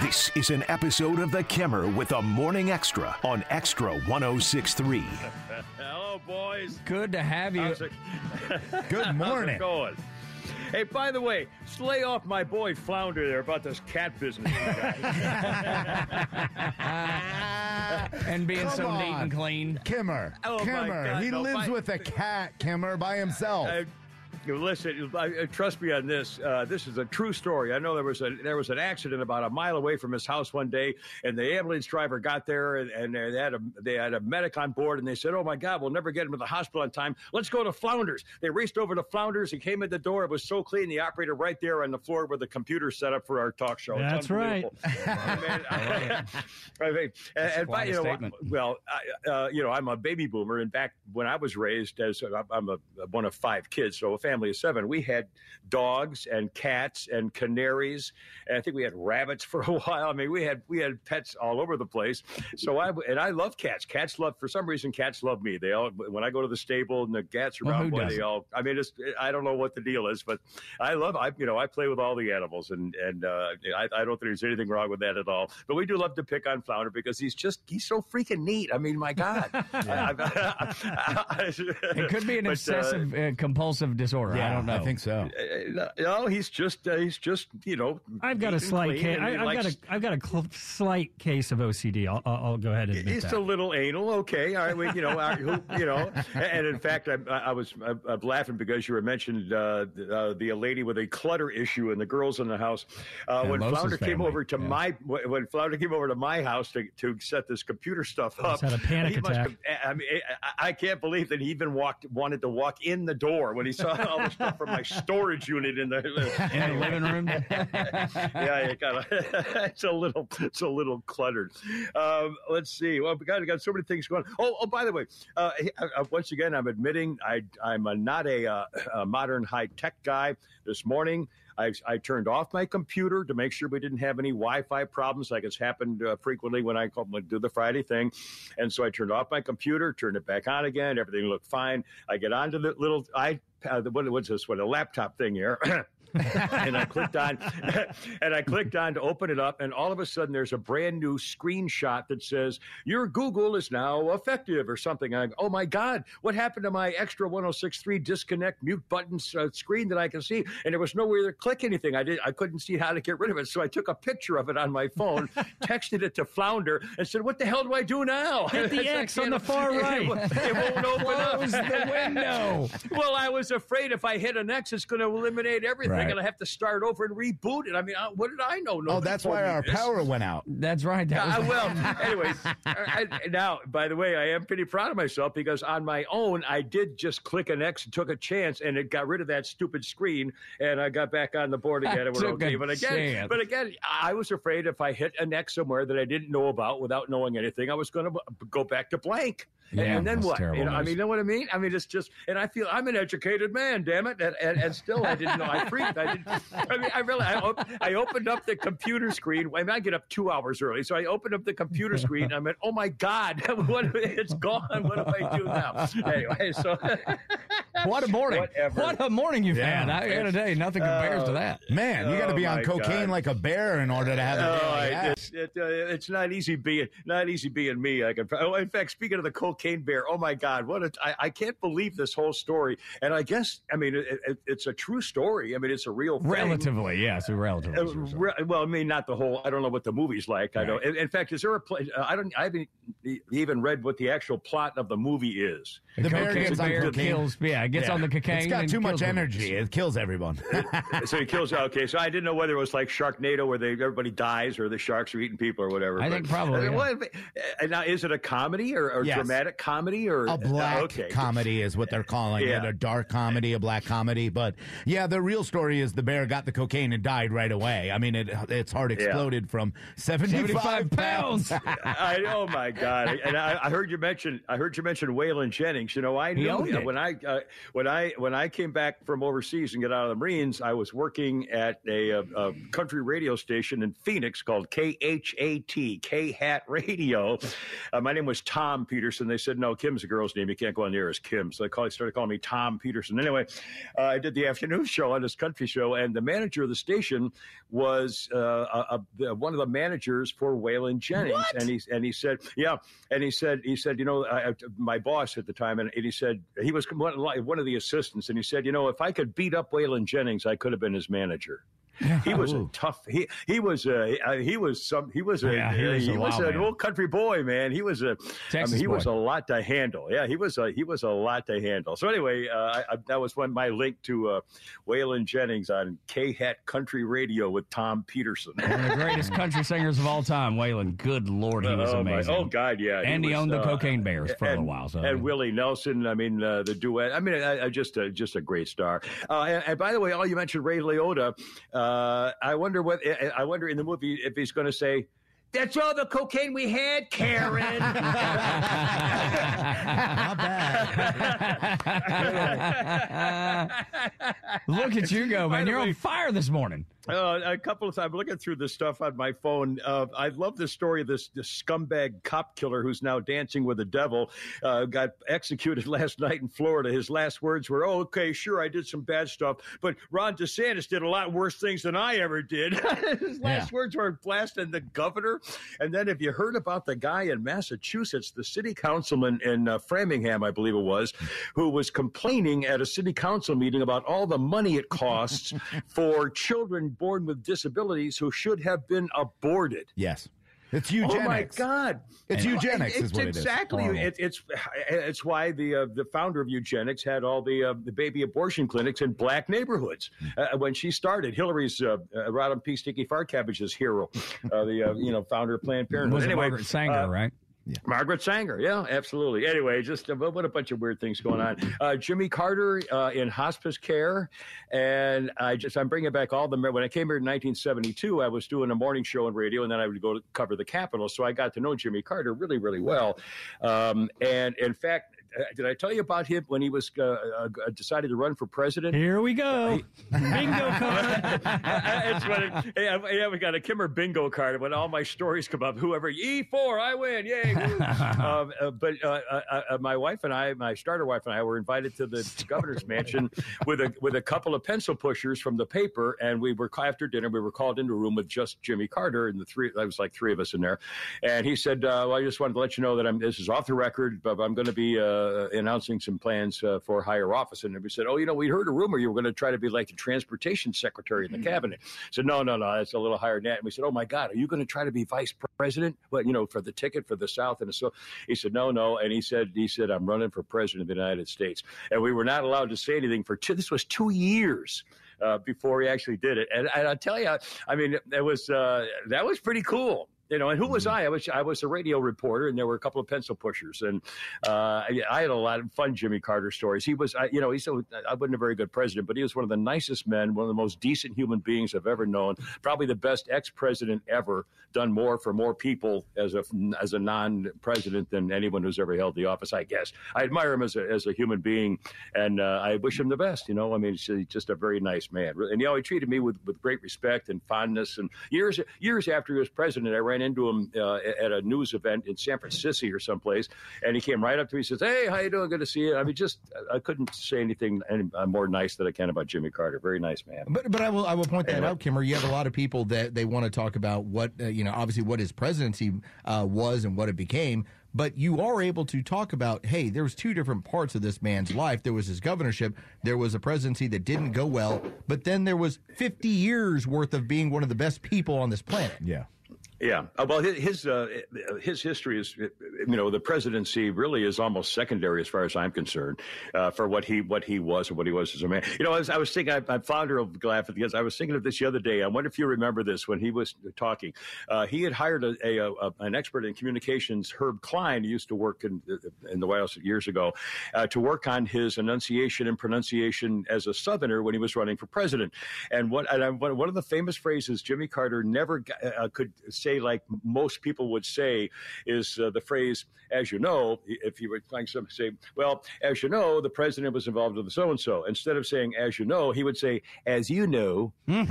This is an episode of The Kimmer with the Morning Extra on Extra 1063. Hello, boys. Good to have you. How's it, Good how's morning. it going? Hey, by the way, slay off my boy Flounder there about this cat business. you guys. and being Come so neat on. and clean. Kimmer. Oh, my Kimmer. God, he no, lives my- with a cat, Kimmer, by himself. Uh, you listen, I- uh, trust me on this. Uh, this is a true story. I know there was a there was an accident about a mile away from his house one day, and the ambulance driver got there, and, and they had a they had a medic on board, and they said, "Oh my God, we'll never get him to the hospital on time. Let's go to Flounders." They raced over to Flounders. He came in the door. It was so clean. The operator right there on the floor with the computer set up for our talk show. That's right. Man, I, I mean, and, and by- you know, statement. well, I, uh, you know, I'm a baby boomer, and back when I was raised as I'm a one of five kids, so a family of seven, we had dogs and cats and canaries, and I think we had rabbits for a while. I mean, we had we had pets all over the place. So I and I love cats. Cats love for some reason. Cats love me. They all when I go to the stable and the cats are Well, around, who boy, they all. I mean, it's I don't know what the deal is, but I love I you know I play with all the animals, and and uh, I, I don't think there's anything wrong with that at all. But we do love to pick on Flounder because he's just he's so freaking neat. I mean, my God, Yeah. It could be an But, obsessive uh, compulsive disorder. I don't know. I think so. uh, no, he's just uh, he's just you know. I've got a slight case. I, he I've got a I've got a cl- slight case of OCD. I'll, I'll, I'll go ahead and admit He's that. a little anal. Okay, all right. We, you know, uh, who, you know. And in fact, I, I was I'm, I'm laughing because you were mentioned uh, the, uh, the lady with a clutter issue and the girls in the house. Uh, Yeah, when Losa's Flounder came over to yeah. my when Flounder came over to my house to, to set this computer stuff up, He's had a panic he must attack. have- I mean, I, I can't believe that he even walked wanted to walk in the door when he saw all the stuff from my storage unit in the In the living room. yeah, it got it's a little it's a little cluttered. Um, let's see. Well, we got, we got so many things going. Oh, oh, by the way, uh, uh, once again, I'm admitting I I'm a, not a, uh, a modern high tech guy. This morning, I, I turned off my computer to make sure we didn't have any Wi-Fi problems, like it's happened uh, frequently when I call, when I do the Friday thing. And so I turned off my computer, turned it back on again. Everything looked fine. I get onto the little i uh, what, what's this? What a laptop thing here. and I clicked on, and I clicked on to open it up, and all of a sudden there's a brand new screenshot that says your Google is now effective or something. I'm oh my God, what happened to my extra 1063 disconnect mute button uh, screen that I can see? And there was nowhere to click anything. I did, I couldn't see how to get rid of it, so I took a picture of it on my phone, texted it to Flounder, and said, "What the hell do I do now?" Hit the X on the far right. It, won't- it won't open up. The window. Well, I was afraid if I hit an X, it's going to eliminate everything, Right. And I have to start over and reboot it. I mean, uh, what did I know? Oh, that's why our this. power went out. That's right. That Uh, was- well, anyways, I, I- now, by the way, I am pretty proud of myself because on my own, I did just click an X and took a chance, and it got rid of that stupid screen, and I got back on the board again. and we're okay. But again, chance. but again, I was afraid if I hit an X somewhere that I didn't know about without knowing anything, I was going to go back to blank. And- Yeah, and then what? terrible You know, I mean, you know what I mean? I mean, it's just, and I feel I'm an educated man, damn it, and, and, and still I didn't know. I freaked. I. I mean, I really, I, op- I opened up the computer screen. I, mean, I get up two hours early, so I opened up the computer screen. And I went, oh my god, what? It's gone. What do I do now? Anyway, so what a morning. Whatever. What a morning you've Yeah. had. I gotta tell you, nothing compares to that. Man, you got to Oh, be on cocaine God. like a bear in order to have a Oh, day I- like that. it's, it, uh, it's not easy being not easy being me. I can. Oh, in fact, speaking of the cocaine bear, oh my God, what a! I, I can't believe this whole story. And I guess I mean it, it, it's a true story. I mean it's a real thing. Relatively, yes, Uh, relatively. re- well, I mean, not the whole. I don't know what the movie's like. I don't. In, in fact, is there a place? Uh, I don't. I haven't e- even read what the actual plot of the movie is. The bear Cocaine gets on bear cocaine. kills. Yeah, gets Yeah. on the cocaine. It's got too much kills people. energy. It kills everyone. so he kills. Okay, so I didn't know whether it was like Sharknado, where they everybody dies, or the sharks are eating people, or whatever. I but- think probably, Uh, yeah. what- uh, now, is it a comedy or, or Yes. dramatic comedy or a black okay. comedy is what they're calling Yeah. it a dark comedy a black comedy but yeah the real story is the bear got the cocaine and died right away i mean it its heart exploded from 75, 75 pounds. I oh my god! And I, I heard you mention I heard you mention Waylon Jennings. You know, I knew when I uh, when I when I came back from overseas and got out of the Marines, I was working at a, a, a country radio station in Phoenix called KHAT K Hat Radio. Uh, my name was Tom Peterson. They said no, Kim's a girl's name. You can't go on the air as Kim. So they call, started calling me Tom Peterson. Anyway, uh, I did the afternoon show on this country show, and the manager of the station was uh, a, one of the managers for Waylon Jennings, and he and he said, yeah, and he said he said, you know, I, my boss at the time, and, and he said he was one, one of the assistants, and he said, you know, if I could beat up Waylon Jennings, I could have been his manager. He was a tough. He he was a he was some he was a Yeah, he was he was an man. old country boy man. He was a I Texas mean he boy. was a lot to handle. Yeah, he was a he was a lot to handle. So anyway, uh, I, I, that was one my link to uh, Waylon Jennings on K Hat Country Radio with Tom Peterson. One of the greatest country singers of all time, Waylon. Good lord, he was oh, my- amazing. oh God, yeah. and he was, owned the uh, Cocaine Bears for a little while. So and Willie Nelson, I mean, uh, the duet. I mean, I, I just uh, just a great star. Uh, and, and by the way, all you mentioned Ray Liotta. Uh, I wonder what I wonder in the movie if he's going to say. That's all the cocaine we had, Karen. Not bad. Look at you go, man! You're way- on fire this morning. Uh, a couple of times, looking through this stuff on my phone. Uh, I love the story of this, this scumbag cop killer who's now dancing with the devil. Uh, got executed last night in Florida. His last words were, "Oh, okay, sure, I did some bad stuff, but Ron DeSantis did a lot worse things than I ever did." His last words were blasting the governor. And then, if you heard about the guy in Massachusetts, the city councilman in uh, Framingham, I believe it was, who was complaining at a city council meeting about all the money it costs for children born with disabilities who should have been aborted. yes it's eugenics Oh my God! It's eugenics It's is what exactly. It, it's it's why the uh, the founder of eugenics had all the uh, the baby abortion clinics in black neighborhoods uh, when she started. Hillary's uh, uh, Rodham P. Sticky Far Cabbage's hero, uh, the uh, you know founder of Planned Parenthood. Anyway, Margaret Sanger, uh, right? Margaret Sanger, yeah, absolutely. Anyway, just uh, what a bunch of weird things going on. Uh, Jimmy Carter uh, in hospice care, and I just I'm bringing back all the when I came here in 1972. I was doing a morning show on radio, and then I would go to cover the Capitol, so I got to know Jimmy Carter really, really well. Um, and in fact, did I tell you about him when he was uh, uh, decided to run for president? Here we go. Bingo card. it, hey, I- yeah, we got a Kimmer bingo card when all my stories come up. Whoever E4, I win, yay! um, uh, but uh, uh, uh, my wife and I, my starter wife and I, were invited to the governor's mansion with a with a couple of pencil pushers from the paper, and we were after dinner. We were called into a room with just Jimmy Carter and the three. There was like three of us in there, and he said, uh, "Well, I just wanted to let you know that I'm. This is off the record, but I'm going to be uh, announcing some plans uh, for higher office." And we said, "Oh, you know, we heard a rumor you were going to try to be like the transportation secretary in the cabinet." I said, "No, no, no, that's a little higher than that." And we said, "Oh my God, are you going to try to be vice president? What you know, for the ticket for the South and so?" He said, "No, no," and he said, "He said I'm running for president of the United States," and we were not allowed to say anything for two. This was two years. Uh, before he actually did it, and, and I tell you, I mean, it was uh, that was pretty cool. You know, and who was I? I was I was a radio reporter, and there were a couple of pencil pushers, and uh, I, I had a lot of fun Jimmy Carter stories. He was, I, you know, he's a, I wasn't a very good president, but he was one of the nicest men, one of the most decent human beings I've ever known. Probably the best ex-president ever. Done more for more people as a as a non-president than anyone who's ever held the office. I guess I admire him as a as a human being, and uh, I wish him the best. You know, I mean, he's just a very nice man, and you know, he treated me with, with great respect and fondness. And years years after he was president, I ran into him uh, at a news event in San Francisco or someplace, and he came right up to me. and says, "Hey, how you doing? Good to see you." I mean, just I couldn't say anything any, uh, more nice that I can about Jimmy Carter. Very nice man. But but I will I will point that Anyway. out, Kimmer. You have a lot of people that they want to talk about what uh, you know, obviously what his presidency uh, was and what it became. But you are able to talk about, hey, there was two different parts of this man's life. There was his governorship. There was a presidency that didn't go well. But then there was 50 years worth of being one of the best people on this planet. yeah Yeah. Uh, well, his uh, his history is you know, the presidency really is almost secondary as far as I'm concerned uh, for what he what he was and what he was as a man. You know, I was, I was thinking, I, I'm founder of at the I was thinking of this the other day. I wonder if you remember this when he was talking. Uh, he had hired a, a, a, an expert in communications, Herb Klein, who used to work in, in the White House years ago, uh, to work on his enunciation and pronunciation as a Southerner when he was running for president. And what and I, one of the famous phrases Jimmy Carter never uh, could say, like most people would say, is uh, the phrase, as you know, if you were trying to say, well, as you know, the president was involved with so and so. Instead of saying, as you know, he would say, as you know. and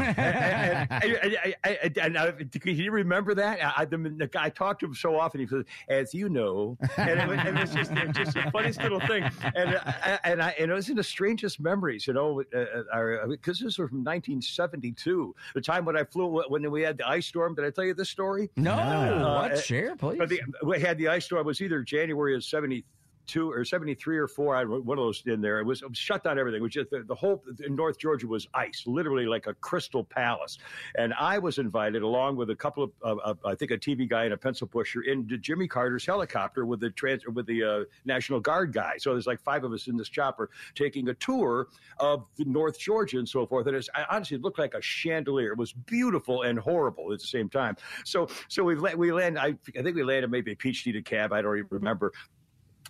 can you remember that? I, the, talked to him so often. He says, as you know. And, it, just, it's just the funniest little thing. And, uh, and, I, and it was in the strangest memories, you know, because uh, uh, this was from 1972, the time when I flew, when we had the ice storm. Did I tell you this story? No. Uh, what? Share, please. The, we had the ice storm. It was either January of 73 two or 73 or four. I had one of those in there. It was, it was shut down everything. It was just the, the, whole in North Georgia was ice, literally like a crystal palace. And I was invited along with a couple of, uh, uh, I think a TV guy and a pencil pusher into Jimmy Carter's helicopter with the trans with the uh, National Guard guy. So there's like five of us in this chopper taking a tour of North Georgia and so forth. And it's, honestly, it looked like a chandelier. It was beautiful and horrible at the same time. So so we we land. I, I think we landed maybe a Peach cab. I don't even remember.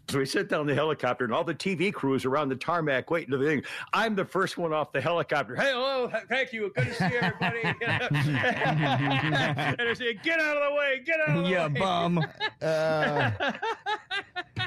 So we sit down the helicopter, and all the TV crews around the tarmac waiting to the thing. I'm the first one off the helicopter. Hey, hello, thank you, good to see everybody. and they say, "Get out of the way, get out of the yeah, way." Yeah, bum. Uh,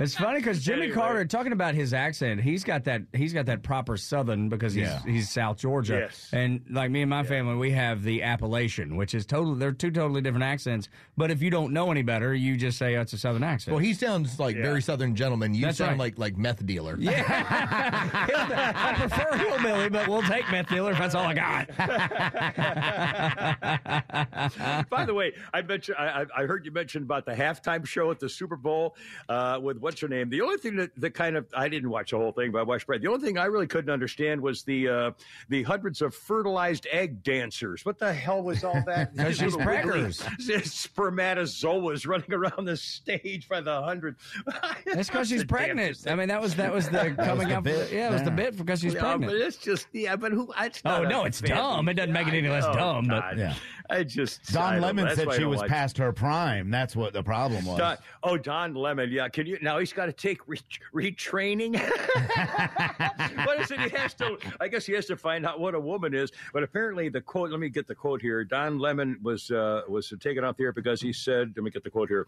it's funny because Jimmy Anyway. Carter talking about his accent. He's got that. He's got that proper Southern because he's Yeah. he's South Georgia. Yes. And like me and my family, we have the Appalachian, which is totally. They're two totally different accents. But if you don't know any better, you just say oh, it's a Southern accent. Well, he sounds like Yeah. very Southern gentleman. You That's sound right. like like meth dealer. Yeah, I prefer hillbilly, but we'll take meth dealer if that's all I got. By the way, I mentioned I, I I heard you mention about the halftime show at the Super Bowl uh, with what's her name. The only thing that, that kind of I didn't watch the whole thing, but I watched Brad. The only thing I really couldn't understand was the uh, the hundreds of fertilized egg dancers. What the hell was all that? she's Little wiggly preggers. Spermatozoas running around the stage by the hundred. That's because she's pregnant. I mean, that was that was the coming the up. bit. Yeah, it was the bit because she's Yeah, pregnant. but it's just yeah, but who? It's Oh, no, it's fancy- dumb. It doesn't make it any less I know, dumb, but- God. Yeah. I just Don don't know. Lemon said she was like- past her prime. That's what the problem was. Don, oh, Don Lemon. Yeah, can you now? He's got to take re- retraining. what is it? He has to. I guess he has to find out what a woman is. But apparently, the quote. Let me get the quote here. Don Lemon was uh, was taken off the air because he said. Let me get the quote here.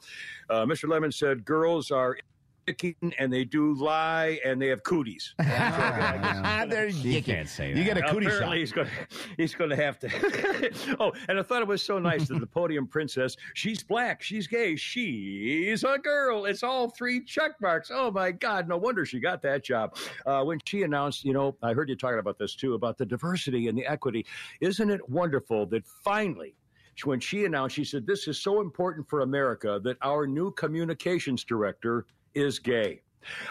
Uh, Mr. Lemon said, "Girls are." Icky And they do lie, and they have cooties. Ah, there You can't say that. You that. get a cootie shot. Apparently, he's going. He's going to have to. oh, and I thought it was so nice that the podium princess. She's black. She's gay. She's a girl. It's all three check marks. Oh my God! No wonder she got that job. Uh, when she announced, you know, I heard you talking about this too about the diversity and the equity. Isn't it wonderful that finally? When she announced, she said, This is so important for America that our new communications director is gay.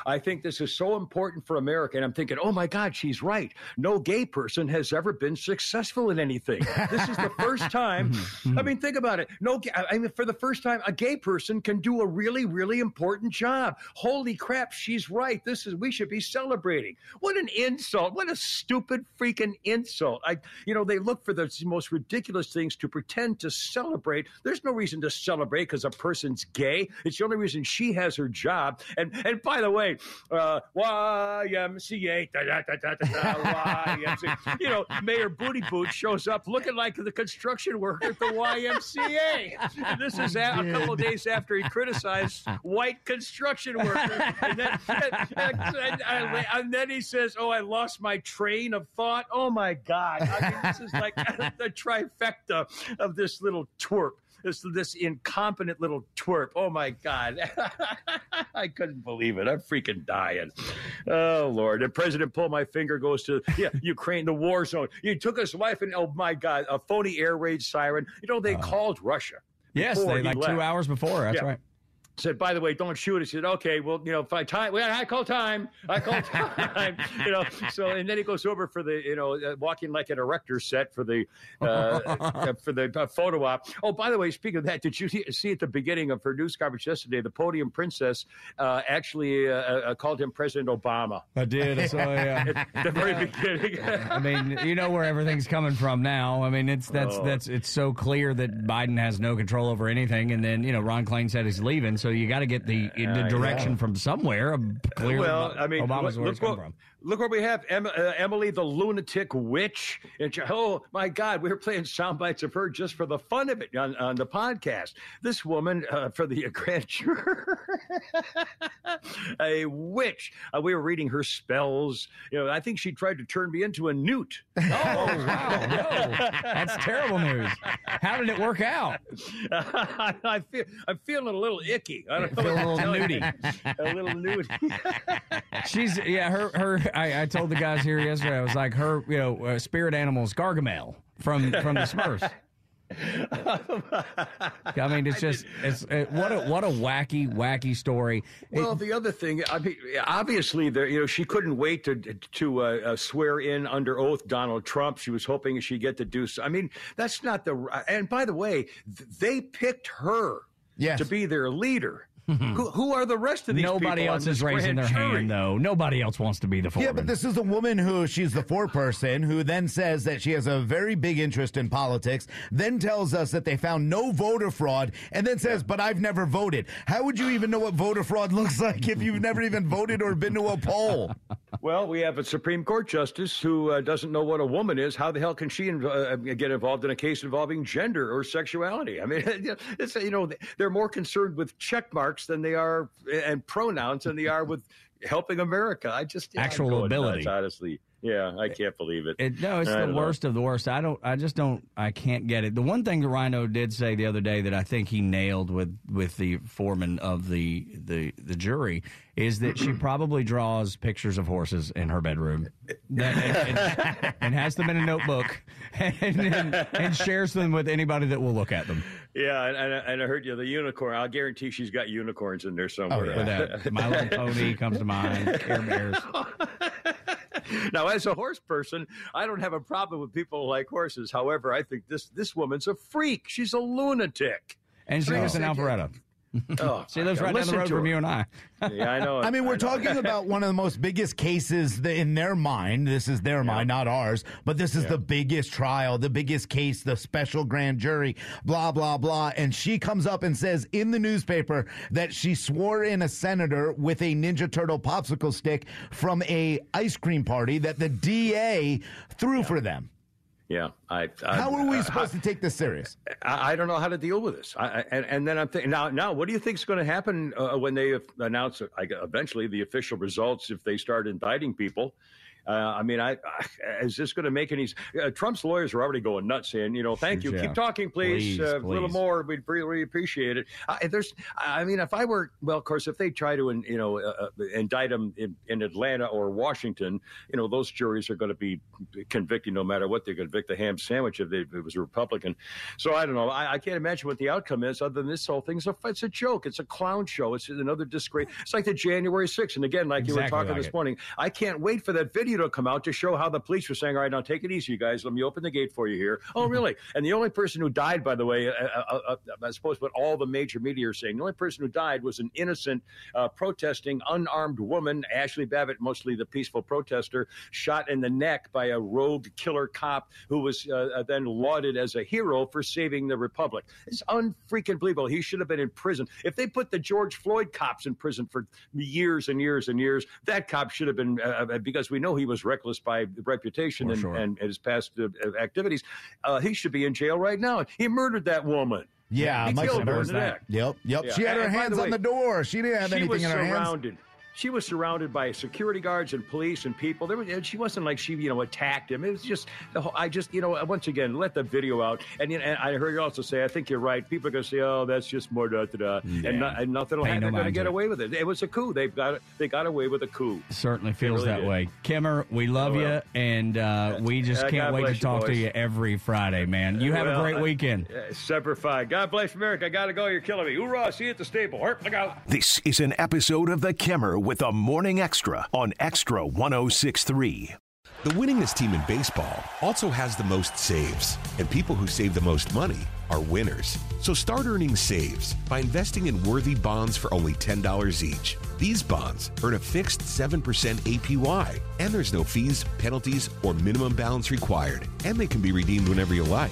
I think this is so important for America. And I'm thinking, oh my God, she's right. No gay person has ever been successful in anything. This is the first time. Mm-hmm. I mean, mm-hmm. think about it. No, I mean, for the first time, a gay person can do a really, really important job. Holy crap, she's right. This is, we should be celebrating. What an insult. What a stupid freaking insult. I, you know, they look for the most ridiculous things to pretend to celebrate. There's no reason to celebrate because a person's gay. It's the only reason she has her job. And, and by the way, uh, YMCA, da, da, da, da, da, YMCA. You know, Mayor Booty Boot shows up looking like the construction worker at the YMCA. And this is a, a couple of days after he criticized white construction workers. And then, and, and- and- and then he says, Oh, I lost my train of thought. Oh, my God. I mean, this is like the trifecta of this little twerp. This, this incompetent little twerp. Oh my God. I couldn't believe it. I'm freaking dying. Oh Lord. And President pull my finger goes to yeah, Ukraine, the war zone. You took his wife and oh my God, a phony air raid siren. You know, they uh. called Russia. Yes, they he like two hours before. That's Yeah. right. Said, "By the way, don't shoot." He said, "Okay, well, you know, if I time, well, I call time, I call time, you know." So, and then he goes over for the, you know, uh, walking like an erector set for the, uh, uh, for the uh, photo op. Oh, by the way, speaking of that, did you see, see at the beginning of her news coverage yesterday, the podium princess uh, actually uh, uh, called him President Obama. I did. I saw. Yeah. At the very beginning. I mean, you know where everything's coming from now. I mean, it's that's Oh. that's it's so clear that Biden has no control over anything, and then you know Ron Klain said he's leaving, so you got to get the the direction from somewhere. Um, Clearly, well, I mean, Obama's look, where look what, from. look where we have em, uh, Emily, the lunatic witch. And she- oh my God, we were playing sound bites of her just for the fun of it on, on the podcast. This woman uh, for the grand juror, a witch. Uh, we were reading her spells. You know, I think she tried to turn me into a newt. Oh wow, no, that's terrible news. How did it work out? I feel I'm feeling a little icky. I don't know Feel a little nudie. A little nudie. She's yeah, her her. I, I told the guys here yesterday. I was like, her you know uh, spirit animal is Gargamel from from the Smurfs. I mean, it's just it's it, what a what a wacky wacky story. It- Well, the other thing, I mean, obviously, there, you know, she couldn't wait to to uh, uh, swear in under oath Donald Trump. She was hoping she'd get to do so. I mean, that's not the. And by the way, they picked her Yes. to be their leader. Who, who are the rest of these Nobody people on else this is raising grand their jury? hand, though. Nobody else wants to be the foreman. Yeah, but this is a woman who she's the foreperson who then says that she has a very big interest in politics, then tells us that they found no voter fraud, and then says, But I've never voted. How would you even know what voter fraud looks like if you've never even voted or been to a poll? Well, we have a Supreme Court justice who uh, doesn't know what a woman is. How the hell can she inv- uh, get involved in a case involving gender or sexuality? I mean, it's, you know, they're more concerned with check marks than they are and pronouns than they are with helping America. I just I'm Actual ability. nuts, honestly. Yeah, I can't believe it. It, no, it's I the don't know. worst of the worst. I don't. I just don't. I can't get it. The one thing that Rhino did say the other day that I think he nailed with with the foreman of the the the jury is that she probably draws pictures of horses in her bedroom that, and, and- and has them in a notebook and, and, shares them with anybody that will look at them. Yeah, and, and, I- heard you the unicorn. I'll guarantee she's got unicorns in there oh, somewhere. With that, My Little Pony comes to mind. Care Bears. now, as a horse person, I don't have a problem with people who like horses. However, I think this this woman's a freak. She's a lunatic. And she lives in Alpharetta. Oh, She lives my right God, down the listen road from her. you and I. Yeah, I know. I mean, we're know. talking about one of the most biggest cases in their mind. This is their mind, not ours. But this is the biggest trial, the biggest case, the special grand jury, blah, blah, blah. And she comes up and says in the newspaper that she swore in a senator with a Ninja Turtle popsicle stick from a ice cream party that the DA threw for them. Yeah, I. I How are we uh, supposed to take this serious? I, I don't know how to deal with this. I, I, and, and then I'm thinking now. Now, what do you think is going to happen uh, when they announce uh, eventually the official results if they start indicting people? Uh, I mean, I, I is this going to make any? Uh, Trump's lawyers are already going nuts, saying, you know, thank you, Yeah. keep talking, please, Please, uh, a little more. We'd really, appreciate it. There's, I mean, if I were, well, of course, if they try to, you know, uh, uh, indict him in, in Atlanta or Washington, you know, those juries are going to be convicting no matter what they convict the ham sandwich if, they, if it was a Republican. So I don't know. I, I can't imagine what the outcome is other than this whole thing's a, it's a joke. It's a clown show. It's another disgrace. It's like the January 6th. And again, like you were talking like this it. morning, I can't wait for that video to come out to show how the police were saying, all right, now take it easy, you guys. Let me open the gate for you here. Oh, really? and the only person who died, by the way, uh, uh, uh, I suppose what all the major media are saying, the only person who died was an innocent, uh, protesting, unarmed woman, Ashli Babbitt, mostly the peaceful protester, shot in the neck by a rogue killer cop who was uh, uh, then lauded as a hero for saving the republic. It's unfreaking believable. He should have been in prison. If they put the George Floyd cops in prison for years and years and years, that cop should have been, uh, uh, because we know he was reckless by reputation and, sure. and, his past uh, activities. Uh, he should be in jail right now. He murdered that woman. Yeah, he Mike killed her in the that. neck. Yep, yep. Yeah. She had her And hands the on the door. She didn't have anything in her hands. Surrounded. she was surrounded by security guards and police and people. There was, she wasn't like she, you know, attacked him. It was just, the whole, I just, you know, once again, let the video out. And, you know, and I heard you also say, I think you're right. People are going to say, oh, that's just more da da da, Yeah. and, no, and nothing will happen. no They're going to get away with it. It was a coup. They've got, they got away with a coup. Certainly feels really that did. way. Kimmer, we love Oh, you, and uh, we just Uh, can't God wait to bless you, talk to you every Friday, man. You have a great weekend. Yeah, Semper Fi. God bless America. I got to go. You're killing me. Hoorah. See you at the stable. Harp, look out. This is an episode of The Kimmer with a morning extra on Extra 1063. The winningest team in baseball also has the most saves, and people who save the most money are winners. So start earning saves by investing in worthy bonds for only $10 each. These bonds earn a fixed 7% APY, and there's no fees, penalties, or minimum balance required, and they can be redeemed whenever you like.